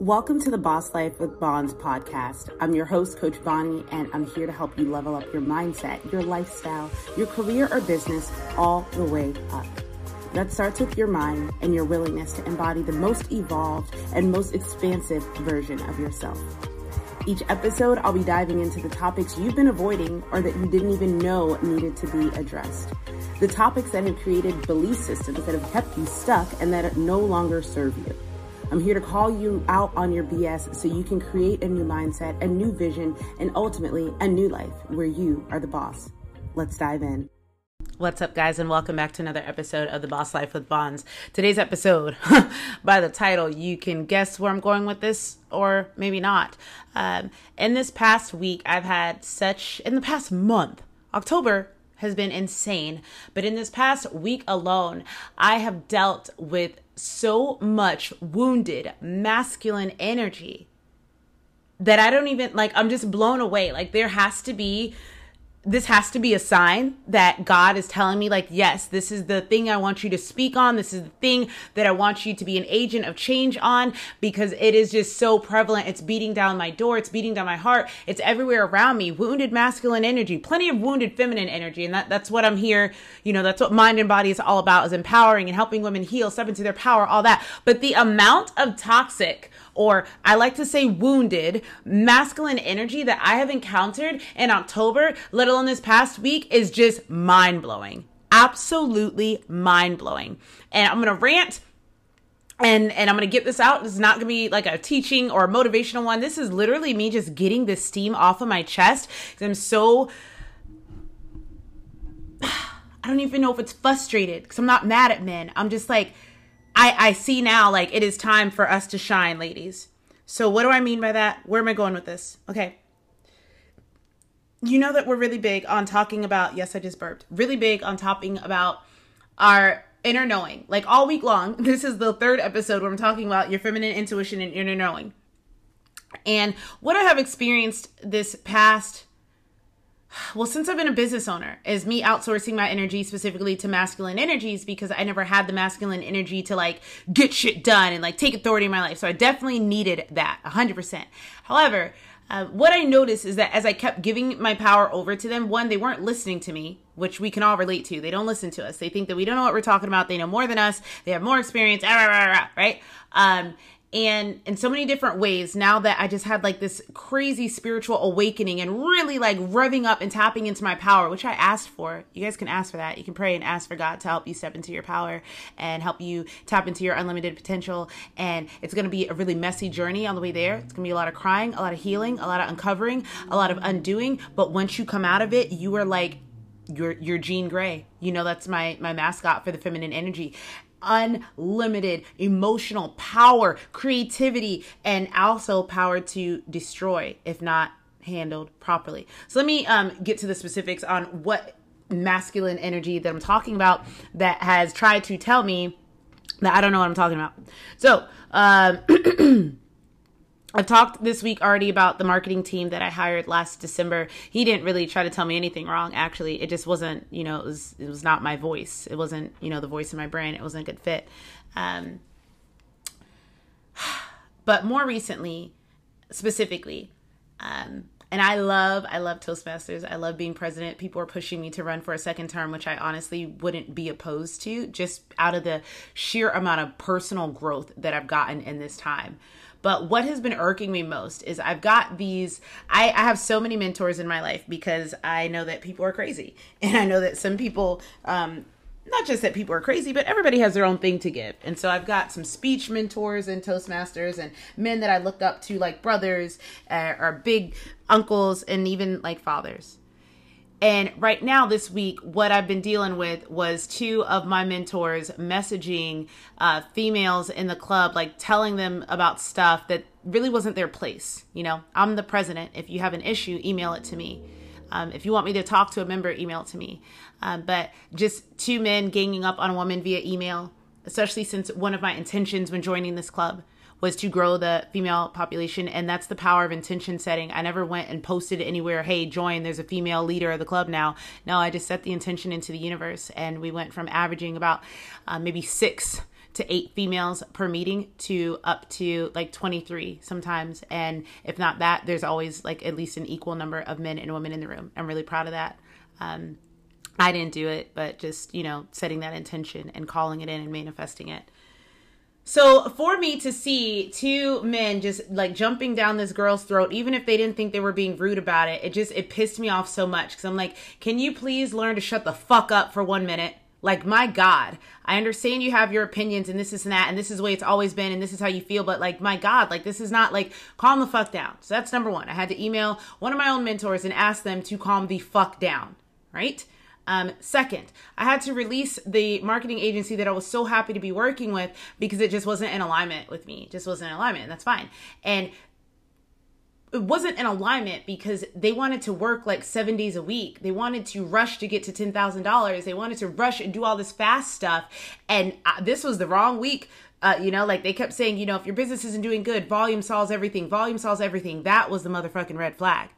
Welcome to the Boss Life with Bons podcast. I'm your host, Coach Bonnie, and I'm here to help you level up your mindset, your lifestyle, your career or business all the way up. That starts with your mind and your willingness to embody the most evolved and most expansive version of yourself. Each episode, I'll be diving into the topics you've been avoiding or that you didn't even know needed to be addressed. The topics that have created belief systems that have kept you stuck and that no longer serve you. I'm here to call you out on your BS so you can create a new mindset, a new vision, and ultimately a new life where you are the boss. Let's dive in. What's up, guys, and welcome back to another episode of The Boss Life with Bons. Today's episode, by the title, you can guess where I'm going with this, or maybe not. Um, in this past week, I've had such, in the past month, October has been insane. But in this past week alone, I have dealt with so much wounded masculine energy that I don't even like, I'm just blown away. Like, there has to be this has to be a sign that God is telling me, like, yes, this is the thing I want you to speak on. This is the thing that I want you to be an agent of change on because it is just so prevalent. It's beating down my door. It's beating down my heart. It's everywhere around me. Wounded masculine energy, plenty of wounded feminine energy. And that, that's what I'm here. You know, that's what Mind Embody is all about is empowering and helping women heal, step into their power, all that. But the amount of toxic or I like to say wounded masculine energy that I have encountered in October, let alone this past week, is just mind blowing. Absolutely mind blowing. And I'm going to rant and and I'm gonna get this out. It's not gonna be like a teaching or a motivational one. This is literally me just getting this steam off of my chest. I'm so I don't even know if it's frustrated because I'm not mad at men. I'm just like I, I see now like it is time for us to shine, ladies. So what do I mean by that? Where am I going with this? Okay. You know that we're really big on talking about, yes, I just burped, really big on talking about our inner knowing. Like all week long, this is the third episode where I'm talking about your feminine intuition and inner knowing. And what I have experienced this past well, since I've been a business owner, is me outsourcing my energy specifically to masculine energies because I never had the masculine energy to like get shit done and like take authority in my life. So I definitely needed that 100%. However, uh, what I noticed is that as I kept giving my power over to them, one, they weren't listening to me, which we can all relate to. They don't listen to us. They think that we don't know what we're talking about. They know more than us. They have more experience, right? Um, and in so many different ways now that i just had like this crazy spiritual awakening and really like revving up and tapping into my power which i asked for. You guys can ask for that. You can pray and ask for god to help you step into your power and help you tap into your unlimited potential. And it's going to be a really messy journey on the way there. It's going to be a lot of crying a lot of healing a lot of uncovering a lot of undoing. But once you come out of it you are like you're you're Jean Grey. You know that's my my mascot for the feminine energy unlimited emotional power, creativity, and also power to destroy if not handled properly. So let me um, get to the specifics on what masculine energy that I'm talking about that has tried to tell me that I don't know what I'm talking about. So, um, I've talked this week already about the marketing team that I hired last December. He didn't really try to tell me anything wrong. Actually, it just wasn't, you know, it was it was not my voice. It wasn't, you know, the voice in my brain. It wasn't a good fit. Um, but more recently, specifically, um, and I love I love Toastmasters. I love being president. People are pushing me to run for a second term, which I honestly wouldn't be opposed to, just out of the sheer amount of personal growth that I've gotten in this time. But what has been irking me most is I've got these, I, I have so many mentors in my life because I know that people are crazy. And I know that some people, um, not just that people are crazy, but everybody has their own thing to give. And so I've got some speech mentors and Toastmasters and men that I look up to, like brothers uh, or big uncles and even like fathers. And right now, this week, what I've been dealing with was two of my mentors messaging uh, females in the club, like telling them about stuff that really wasn't their place. You know, I'm the president. If you have an issue, email it to me. Um, if you want me to talk to a member, email it to me. Um, but just two men ganging up on a woman via email, especially since one of my intentions when joining this club was to grow the female population and that's the power of intention setting i never went and posted anywhere hey join there's a female leader of the club now no i just set the intention into the universe and we went from averaging about uh, maybe six to eight females per meeting to up to like 23 sometimes. And if not that, there's always like at least an equal number of men and women in the room. I'm really proud of that. Um, I didn't do it, but just, you know, setting that intention and calling it in and manifesting it. So for me to see two men just like jumping down this girl's throat, even if they didn't think they were being rude about it, it just it pissed me off so much because I'm like, can you please learn to shut the fuck up for one minute? Like, my God, I understand you have your opinions and this is and that, and this is the way it's always been, and this is how you feel, but like, my God, like, this is not like, calm the fuck down. So that's number one. I had to email one of my own mentors and ask them to calm the fuck down, right? Um, second, I had to release the marketing agency that I was so happy to be working with because it just wasn't in alignment with me. It just wasn't in alignment, and that's fine. And it wasn't in alignment because they wanted to work like seven days a week. They wanted to rush to get to ten thousand dollars. They wanted to rush and do all this fast stuff. And uh, this was the wrong week. Uh, you know, like they kept saying, you know, if your business isn't doing good, volume solves everything. Volume solves everything. That was the motherfucking red flag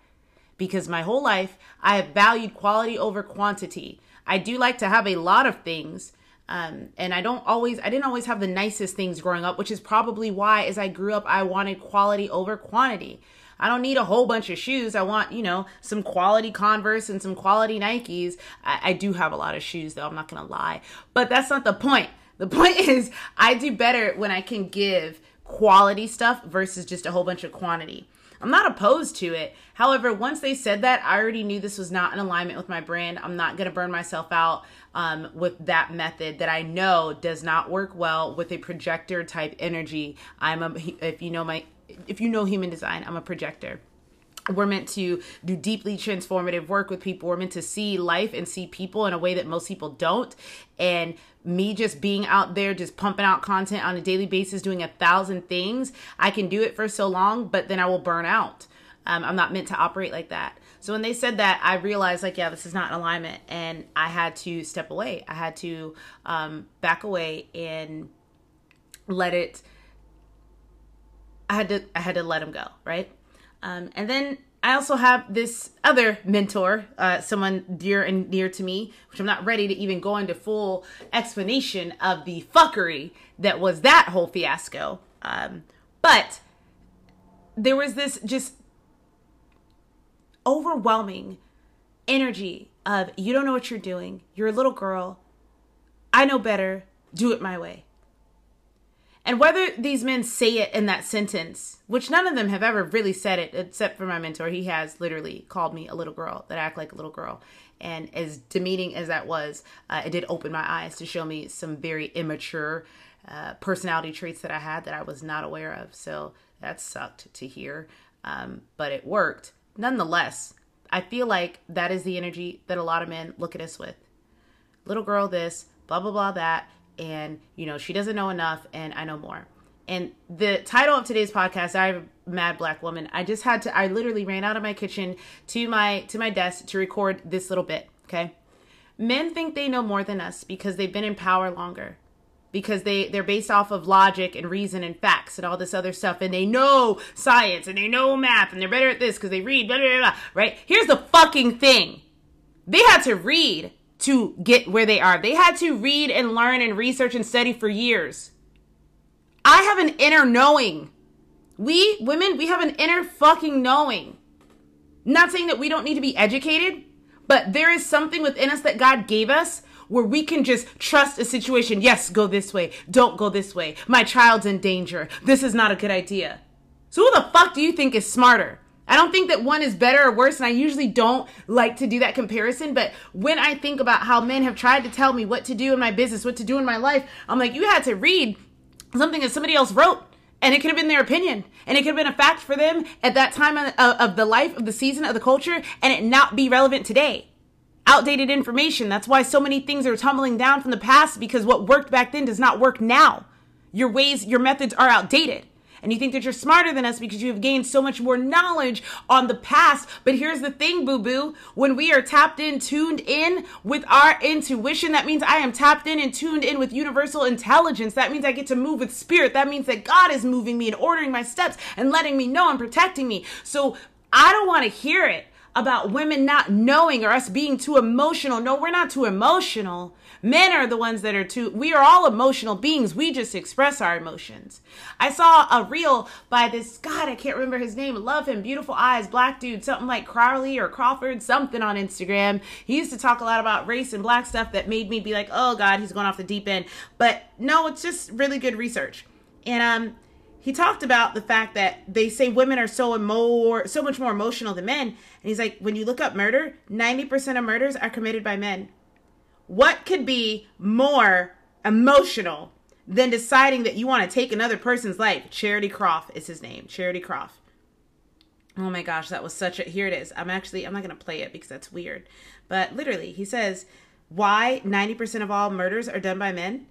because my whole life I have valued quality over quantity. I do like to have a lot of things. Um, and I don't always, I didn't always have the nicest things growing up, which is probably why, as I grew up, I wanted quality over quantity. I don't need a whole bunch of shoes. I want, you know, some quality Converse and some quality Nikes. I, I do have a lot of shoes, though, I'm not gonna lie. But that's not the point. The point is, I do better when I can give quality stuff versus just a whole bunch of quantity. I'm not opposed to it. However, once they said that, I already knew this was not in alignment with my brand. I'm not going to burn myself out um, with that method that I know does not work well with a projector type energy. I'm a, if you know my, if you know human design, I'm a projector we're meant to do deeply transformative work with people. We're meant to see life and see people in a way that most people don't. And me just being out there, just pumping out content on a daily basis, doing a thousand things, I can do it for so long, but then I will burn out. Um, I'm not meant to operate like that. So when they said that, I realized like, yeah, this is not in alignment, and I had to step away. I had to um, back away and let it. I had to. I had to let him go. Right. Um, and then I also have this other mentor, uh, someone dear and near to me, which I'm not ready to even go into full explanation of the fuckery that was that whole fiasco. Um, but there was this just overwhelming energy of you don't know what you're doing. You're a little girl. I know better. Do it my way. And whether these men say it in that sentence, which none of them have ever really said it, except for my mentor, he has literally called me a little girl, that I act like a little girl. And as demeaning as that was, uh, it did open my eyes to show me some very immature uh, personality traits that I had that I was not aware of. So that sucked to hear, um, but it worked. Nonetheless, I feel like that is the energy that a lot of men look at us with. Little girl, this, blah, blah, blah, that and you know she doesn't know enough and i know more. And the title of today's podcast i'm mad black woman i just had to i literally ran out of my kitchen to my to my desk to record this little bit okay? Men think they know more than us because they've been in power longer because they they're based off of logic and reason and facts and all this other stuff and they know science and they know math and they're better at this because they read blah, blah, blah, right? Here's the fucking thing. They had to read to get where they are. They had to read and learn and research and study for years. I have an inner knowing. We women, we have an inner fucking knowing. Not saying that we don't need to be educated, but there is something within us that God gave us where we can just trust a situation. Yes, go this way. Don't go this way. My child's in danger. This is not a good idea. So who the fuck do you think is smarter? I don't think that one is better or worse, and I usually don't like to do that comparison. But when I think about how men have tried to tell me what to do in my business, what to do in my life, I'm like, you had to read something that somebody else wrote. And it could have been their opinion, and it could have been a fact for them at that time of, of the life, of the season, of the culture, and it not be relevant today. Outdated information. That's why so many things are tumbling down from the past because what worked back then does not work now. Your ways, your methods are outdated and you think that you're smarter than us because you have gained so much more knowledge on the past. But here's the thing, boo boo. When we are tapped in, tuned in with our intuition, that means I am tapped in and tuned in with universal intelligence. That means I get to move with spirit. That means that God is moving me and ordering my steps and letting me know and protecting me. So I don't want to hear it. About women not knowing or us being too emotional. No, we're not too emotional. Men are the ones that are too, we are all emotional beings. We just express our emotions. I saw a reel by this, God, I can't remember his name. Love him. Beautiful eyes, black dude, something like Crowley or Crawford, something on Instagram. He used to talk a lot about race and black stuff that made me be like, oh God, he's going off the deep end. But no, it's just really good research. And um, he talked about the fact that they say women are so more so much more emotional than men. And he's like when you look up murder 90% of murders are committed by men. What could be more emotional than deciding that you want to take another person's life? Charity croft is his name. Charity croft. Oh my gosh that was such a here it is. I'm actually i'm not going to play it because that's weird. But literally he says why 90% of all murders are done by men?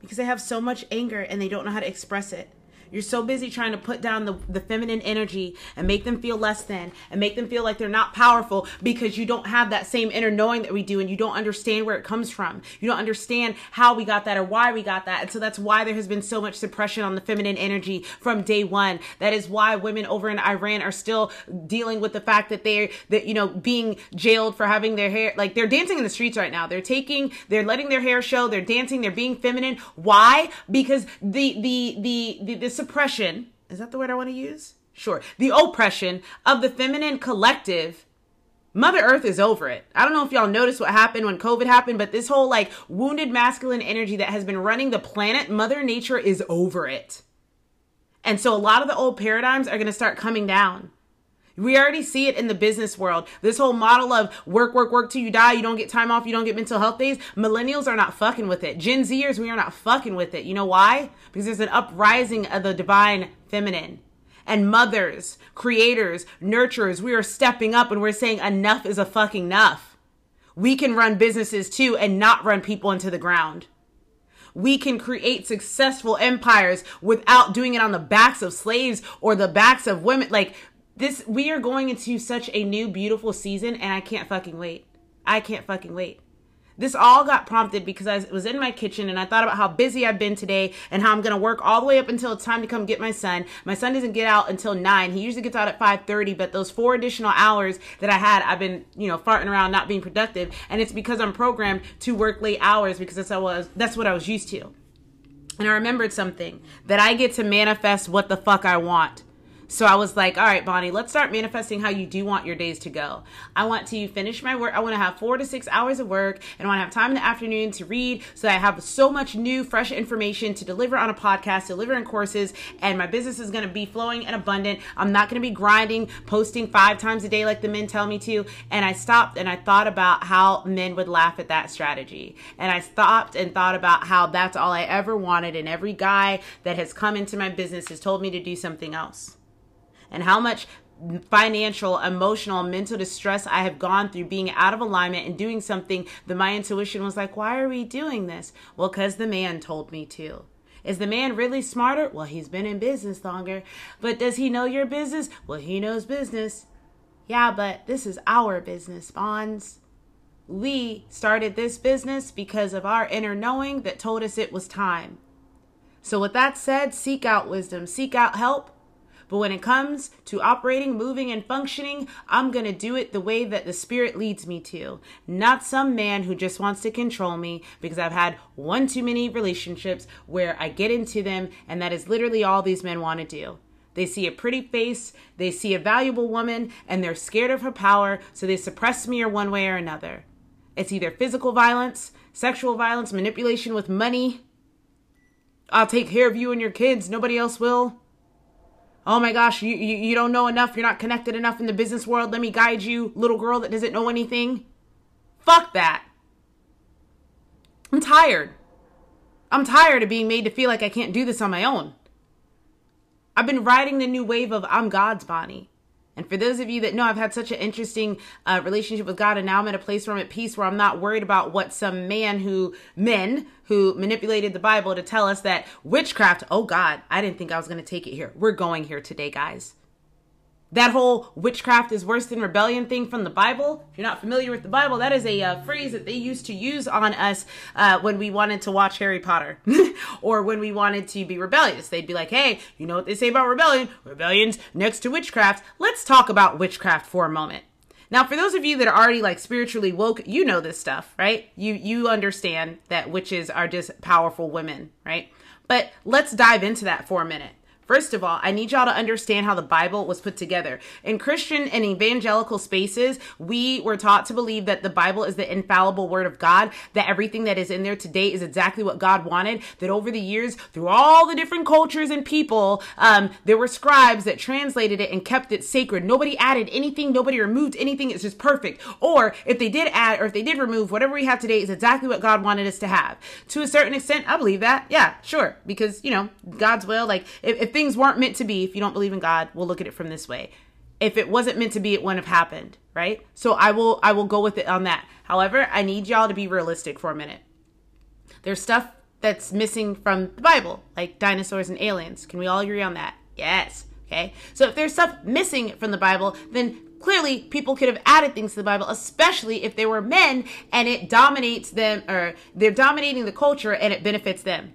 Because they have so much anger and they don't know how to express it you're so busy trying to put down the, the feminine energy and make them feel less than and make them feel like they're not powerful because you don't have that same inner knowing that we do and you don't understand where it comes from. You don't understand how we got that or why we got that. And so that's why there has been so much suppression on the feminine energy from day one. That is why women over in Iran are still dealing with the fact that they're, that, you know, being jailed for having their hair, like they're dancing in the streets right now. They're taking, they're letting their hair show, they're dancing, they're being feminine. Why? Because the, the, the, the, the suppression, is that the word I want to use? Sure. The oppression of the feminine collective Mother Earth is over it. I don't know if y'all noticed what happened when COVID happened, but this whole like wounded masculine energy that has been running the planet, Mother Nature is over it. And so a lot of the old paradigms are going to start coming down. We already see it in the business world. This whole model of work, work, work till you die. You don't get time off. You don't get mental health days. Millennials are not fucking with it. Gen Zers, we are not fucking with it. You know why? Because there's an uprising of the divine feminine. And mothers, creators, nurturers, we are stepping up and we're saying enough is a fucking enough. We can run businesses too and not run people into the ground. We can create successful empires without doing it on the backs of slaves or the backs of women. Like, this we are going into such a new beautiful season and I can't fucking wait. I can't fucking wait. This all got prompted because I was in my kitchen and I thought about how busy I've been today and how I'm going to work all the way up until it's time to come get my son. My son doesn't get out until 9. He usually gets out at 5:30, but those four additional hours that I had, I've been, you know, farting around not being productive, and it's because I'm programmed to work late hours because that's what I was that's what I was used to. And I remembered something that I get to manifest what the fuck I want. So I was like, all right, Bonnie, let's start manifesting how you do want your days to go. I want to finish my work. I want to have four to six hours of work and I want to have time in the afternoon to read so I have so much new, fresh information to deliver on a podcast, deliver in courses, and my business is going to be flowing and abundant. I'm not going to be grinding, posting five times a day like the men tell me to. And I stopped and I thought about how men would laugh at that strategy. And I stopped and thought about how that's all I ever wanted. And every guy that has come into my business has told me to do something else and how much financial, emotional, mental distress I have gone through being out of alignment and doing something that my intuition was like, why are we doing this? Well, because the man told me to. Is the man really smarter? Well, he's been in business longer. But does he know your business? Well, he knows business. Yeah, but this is our business, Bons. We started this business because of our inner knowing that told us it was time. So, with that said, seek out wisdom, seek out help, but when it comes to operating, moving, and functioning, I'm going to do it the way that the Spirit leads me to. Not some man who just wants to control me because I've had one too many relationships where I get into them, and that is literally all these men want to do. They see a pretty face, they see a valuable woman, and they're scared of her power, so they suppress me or one way or another. It's either physical violence, sexual violence, manipulation with money. I'll take care of you and your kids, nobody else will oh my gosh, you, you, you don't know enough, you're not connected enough in the business world, let me guide you, little girl that doesn't know anything. Fuck that. I'm tired. I'm tired of being made to feel like I can't do this on my own. I've been riding the new wave of I'm God's Bonnie. And for those of you that know, I've had such an interesting uh, relationship with God, and now I'm in a place where I'm at peace, where I'm not worried about what some man who, men who manipulated the Bible to tell us that witchcraft, oh God, I didn't think I was going to take it here. We're going here today, guys that whole witchcraft is worse than rebellion thing from the Bible. If you're not familiar with the Bible, that is a uh, phrase that they used to use on us uh, when we wanted to watch Harry Potter or when we wanted to be rebellious. They'd be like, hey, you know what they say about rebellion? Rebellion's next to witchcraft. Let's talk about witchcraft for a moment. Now, for those of you that are already like spiritually woke, you know this stuff, right? You you understand that witches are just powerful women, right? But let's dive into that for a minute. First of all, I need y'all to understand how the Bible was put together. In Christian and evangelical spaces, we were taught to believe that the Bible is the infallible word of God, that everything that is in there today is exactly what God wanted, that over the years, through all the different cultures and people, um, there were scribes that translated it and kept it sacred. Nobody added anything, nobody removed anything, it's just perfect. Or if they did add or if they did remove, whatever we have today is exactly what God wanted us to have. To a certain extent, I believe that. Yeah, sure. Because, you know, God's will, like, if, if things weren't meant to be, if you don't believe in God, we'll look at it from this way. If it wasn't meant to be, it wouldn't have happened, right? So I will I will go with it on that. However, I need y'all to be realistic for a minute. There's stuff that's missing from the Bible, like dinosaurs and aliens. Can we all agree on that? Yes. Okay. So if there's stuff missing from the Bible, then clearly people could have added things to the Bible, especially if they were men and it dominates them or they're dominating the culture and it benefits them.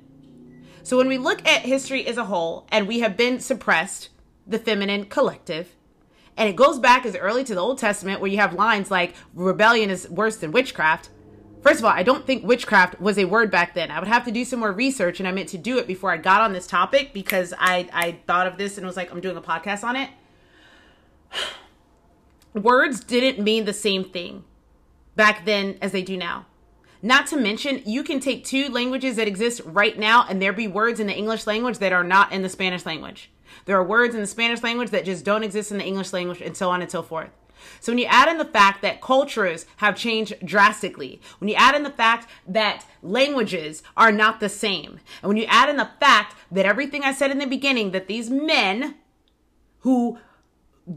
So when we look at history as a whole, and we have been suppressed, the feminine collective, and it goes back as early to the Old Testament where you have lines like rebellion is worse than witchcraft. First of all, I don't think witchcraft was a word back then. I would have to do some more research, and I meant to do it before I got on this topic because I, I thought of this and was like, I'm doing a podcast on it. Words didn't mean the same thing back then as they do now. Not to mention, you can take two languages that exist right now and there be words in the English language that are not in the Spanish language. There are words in the Spanish language that just don't exist in the English language and so on and so forth. So when you add in the fact that cultures have changed drastically, when you add in the fact that languages are not the same, and when you add in the fact that everything I said in the beginning, that these men who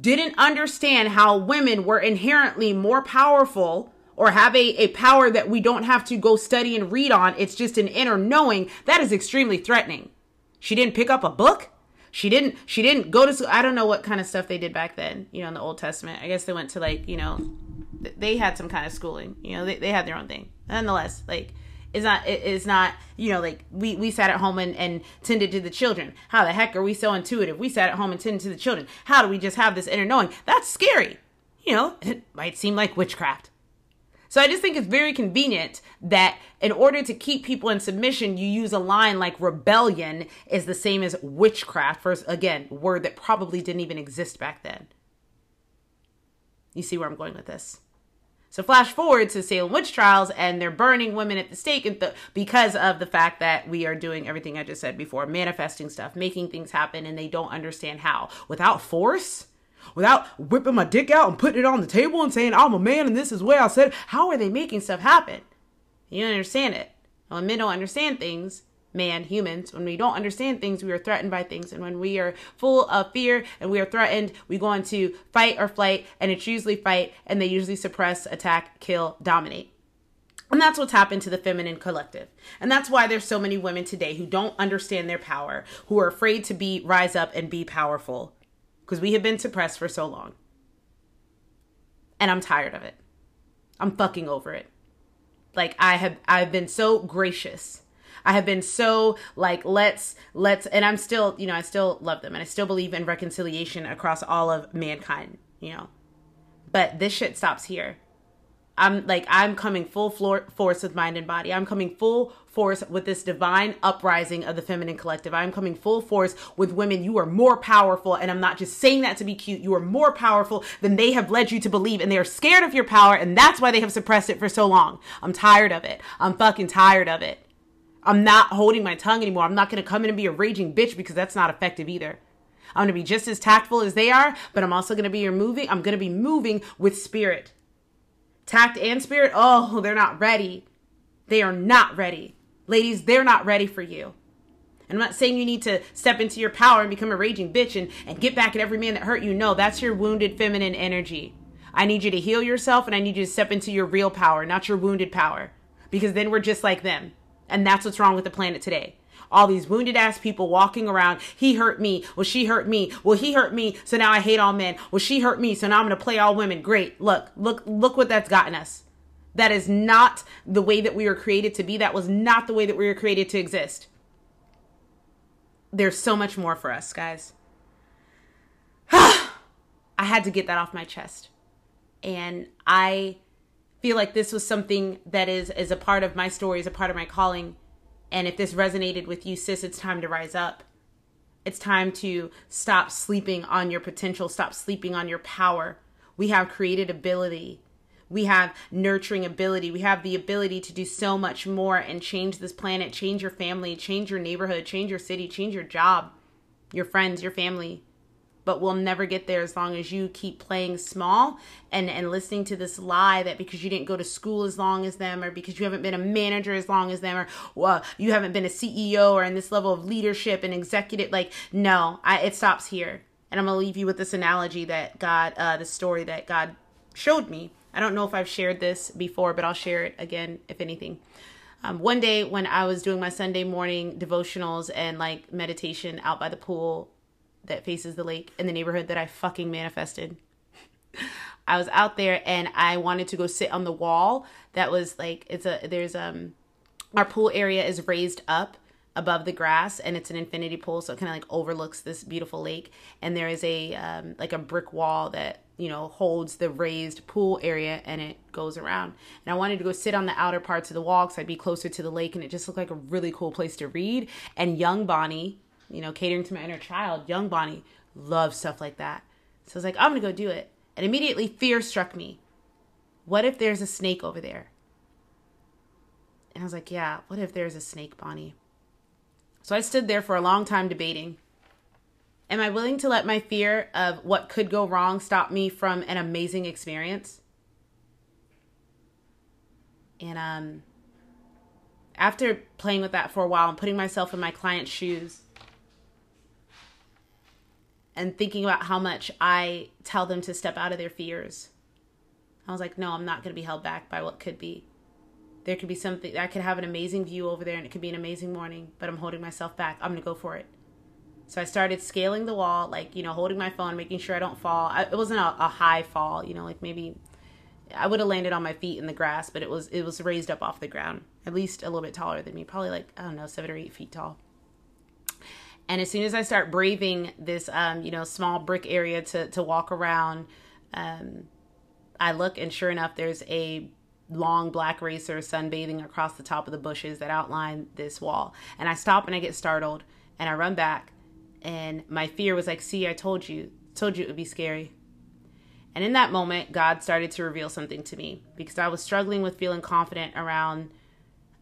didn't understand how women were inherently more powerful or have a, a power that we don't have to go study and read on. It's just an inner knowing that is extremely threatening. She didn't pick up a book. She didn't, she didn't go to school. I don't know what kind of stuff they did back then, you know, in the Old Testament. I guess they went to like, you know, they had some kind of schooling, you know, they, they had their own thing. Nonetheless, like, it's not it's not you know like we we sat at home and, and tended to the children how the heck are we so intuitive we sat at home and tended to the children how do we just have this inner knowing that's scary you know it might seem like witchcraft so I just think it's very convenient that in order to keep people in submission, you use a line like rebellion is the same as witchcraft. First, again, word that probably didn't even exist back then. You see where I'm going with this. So flash forward to Salem witch trials, and they're burning women at the stake because of the fact that we are doing everything I just said before, manifesting stuff, making things happen, and they don't understand how. Without force, without whipping my dick out and putting it on the table and saying I'm a man and this is where I said. How are they making stuff happen? You don't understand it. When men don't understand things, man, humans, when we don't understand things, we are threatened by things. And when we are full of fear and we are threatened, we go into fight or flight, and it's usually fight, and they usually suppress, attack, kill, dominate. And that's what's happened to the feminine collective. And that's why there's so many women today who don't understand their power, who are afraid to be rise up and be powerful because we have been suppressed for so long. And I'm tired of it. I'm fucking over it. Like I have I've been so gracious. I have been so like let's let's and I'm still, you know, I still love them and I still believe in reconciliation across all of mankind, you know. But this shit stops here. I'm like I'm coming full floor, force with Mind Embody. I'm coming full force with this divine uprising of the feminine collective. I'm coming full force with women. You are more powerful, and I'm not just saying that to be cute. You are more powerful than they have led you to believe, and they are scared of your power, and that's why they have suppressed it for so long. I'm tired of it. I'm fucking tired of it. I'm not holding my tongue anymore. I'm not gonna come in and be a raging bitch because that's not effective either. I'm gonna be just as tactful as they are, but I'm also gonna be moving. I'm gonna be moving with spirit tact and spirit, oh, they're not ready. They are not ready. Ladies, they're not ready for you. And I'm not saying you need to step into your power and become a raging bitch and, and get back at every man that hurt you. No, that's your wounded feminine energy. I need you to heal yourself and I need you to step into your real power, not your wounded power. Because then we're just like them. And that's what's wrong with the planet today all these wounded ass people walking around. He hurt me. Well, she hurt me. Well, he hurt me. So now I hate all men. Well, she hurt me. So now I'm going to play all women. Great. Look, look, look what that's gotten us. That is not the way that we were created to be. That was not the way that we were created to exist. There's so much more for us, guys. I had to get that off my chest. And I feel like this was something that is is a part of my story, is a part of my calling. And if this resonated with you, sis, it's time to rise up. It's time to stop sleeping on your potential, stop sleeping on your power. We have created ability. We have nurturing ability. We have the ability to do so much more and change this planet, change your family, change your neighborhood, change your city, change your job, your friends, your family. But we'll never get there as long as you keep playing small and and listening to this lie that because you didn't go to school as long as them or because you haven't been a manager as long as them or well you haven't been a CEO or in this level of leadership and executive like no I, it stops here. And I'm gonna leave you with this analogy that God uh the story that God showed me I don't know if I've shared this before but I'll share it again if anything um, one day when I was doing my Sunday morning devotionals and like meditation out by the pool that faces the lake in the neighborhood that I fucking manifested. I was out there and I wanted to go sit on the wall that was like it's a there's um our pool area is raised up above the grass and it's an infinity pool so it kind of like overlooks this beautiful lake and there is a um, like a brick wall that you know holds the raised pool area and it goes around and i wanted to go sit on the outer parts of the wall because i'd be closer to the lake and it just looked like a really cool place to read and young bonnie you know, catering to my inner child, young Bonnie loves stuff like that. So I was like, I'm gonna go do it. And immediately fear struck me. What if there's a snake over there? And I was like, yeah, what if there's a snake, Bonnie? So I stood there for a long time debating. Am I willing to let my fear of what could go wrong stop me from an amazing experience? And um after playing with that for a while and putting myself in my client's shoes, and thinking about how much I tell them to step out of their fears. I was like, no, I'm not going to be held back by what could be. There could be something, I could have an amazing view over there and it could be an amazing morning, but I'm holding myself back. I'm going to go for it. So I started scaling the wall, like, you know, holding my phone, making sure I don't fall. I, it wasn't a, a high fall, you know, like maybe I would have landed on my feet in the grass, but it was it was raised up off the ground, at least a little bit taller than me, probably like I don't know, seven or eight feet tall. And as soon as I start braving this, um, you know, small brick area to, to walk around, um, I look and sure enough, there's a long black racer sunbathing across the top of the bushes that outline this wall. And I stop and I get startled and I run back. And my fear was like, see, I told you, told you it would be scary. And in that moment, God started to reveal something to me because I was struggling with feeling confident around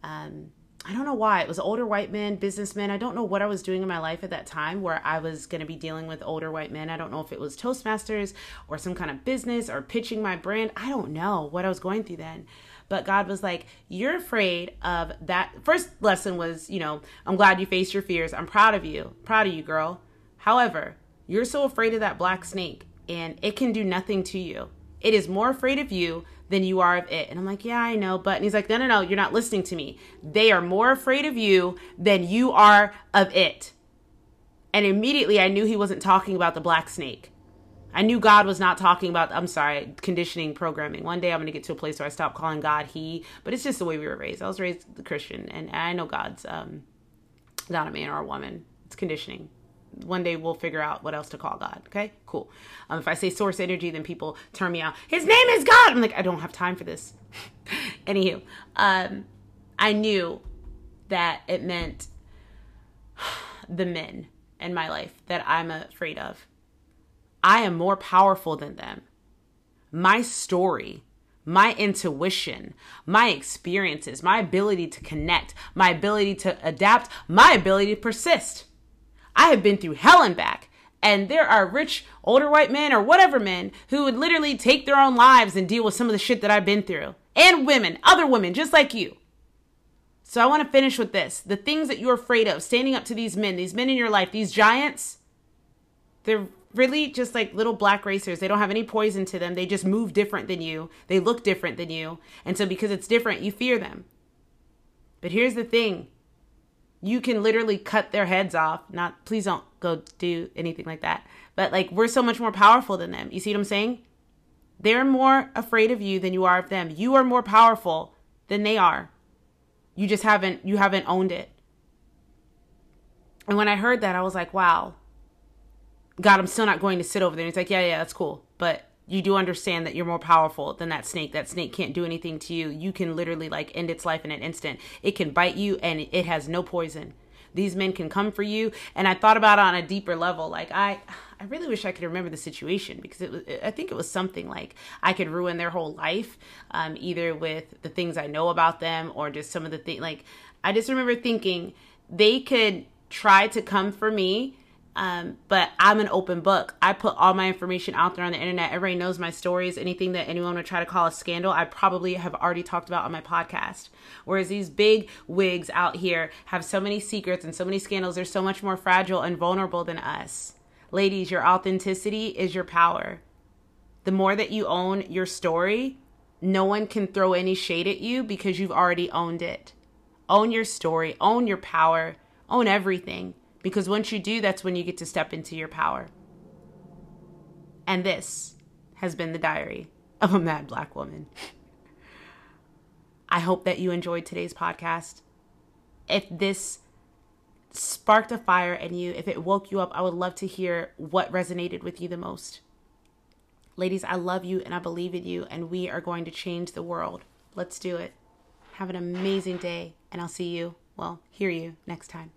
um, I don't know why. It was older white men, businessmen. I don't know what I was doing in my life at that time where I was going to be dealing with older white men. I don't know if it was Toastmasters or some kind of business or pitching my brand. I don't know what I was going through then. But God was like, You're afraid of that. First lesson was, you know, I'm glad you faced your fears. I'm proud of you. Proud of you, girl. However, you're so afraid of that black snake and it can do nothing to you. It is more afraid of you than you are of it. And I'm like, yeah, I know. But and he's like, no, no, no, you're not listening to me. They are more afraid of you than you are of it. And immediately I knew he wasn't talking about the black snake. I knew God was not talking about, I'm sorry, conditioning programming. One day I'm going to get to a place where I stop calling God he, but it's just the way we were raised. I was raised Christian, and I know God's um, not a man or a woman. It's conditioning one day we'll figure out what else to call God. Okay, cool. Um, if I say source energy, then people turn me out. His name is God. I'm like, I don't have time for this. Anywho, um, I knew that it meant the men in my life that I'm afraid of. I am more powerful than them. My story, my intuition, my experiences, my ability to connect, my ability to adapt, my ability to persist I have been through hell and back. And there are rich older white men or whatever men who would literally take their own lives and deal with some of the shit that I've been through. And women, other women just like you. So I want to finish with this. The things that you're afraid of, standing up to these men, these men in your life, these giants, they're really just like little black racers. They don't have any poison to them. They just move different than you. They look different than you. And so because it's different, you fear them. But here's the thing you can literally cut their heads off. Not, please don't go do anything like that. But like, we're so much more powerful than them. You see what I'm saying? They're more afraid of you than you are of them. You are more powerful than they are. You just haven't, you haven't owned it. And when I heard that, I was like, wow, God, I'm still not going to sit over there. And he's like, yeah, yeah, that's cool. But you do understand that you're more powerful than that snake. That snake can't do anything to you. You can literally like end its life in an instant. It can bite you and it has no poison. These men can come for you. And I thought about it on a deeper level. Like I I really wish I could remember the situation because it was I think it was something like I could ruin their whole life, um, either with the things I know about them or just some of the things like I just remember thinking they could try to come for me um, but I'm an open book. I put all my information out there on the internet. Everybody knows my stories. Anything that anyone would try to call a scandal, I probably have already talked about on my podcast. Whereas these big wigs out here have so many secrets and so many scandals. They're so much more fragile and vulnerable than us. Ladies, your authenticity is your power. The more that you own your story, no one can throw any shade at you because you've already owned it. Own your story, own your power, own everything. Because once you do, that's when you get to step into your power. And this has been the diary of a mad black woman. I hope that you enjoyed today's podcast. If this sparked a fire in you, if it woke you up, I would love to hear what resonated with you the most. Ladies, I love you and I believe in you, and we are going to change the world. Let's do it. Have an amazing day, and I'll see you, well, hear you next time.